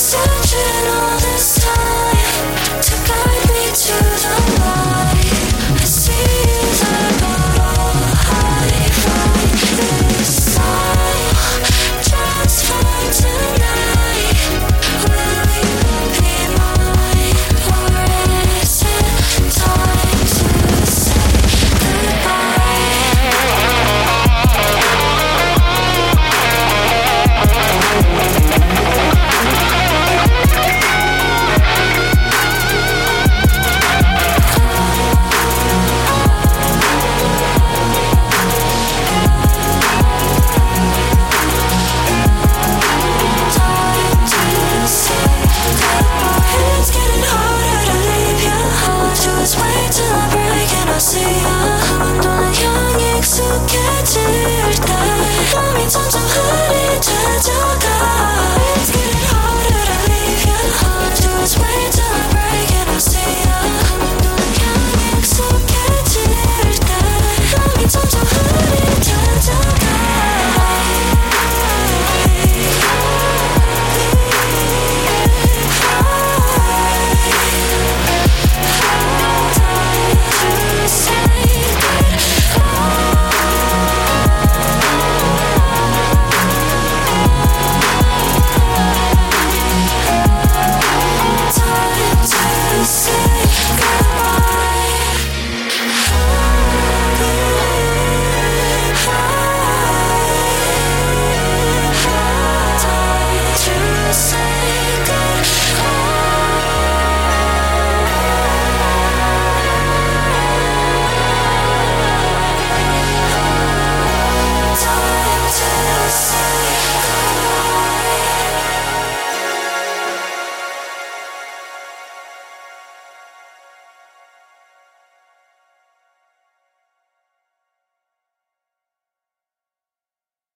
It's so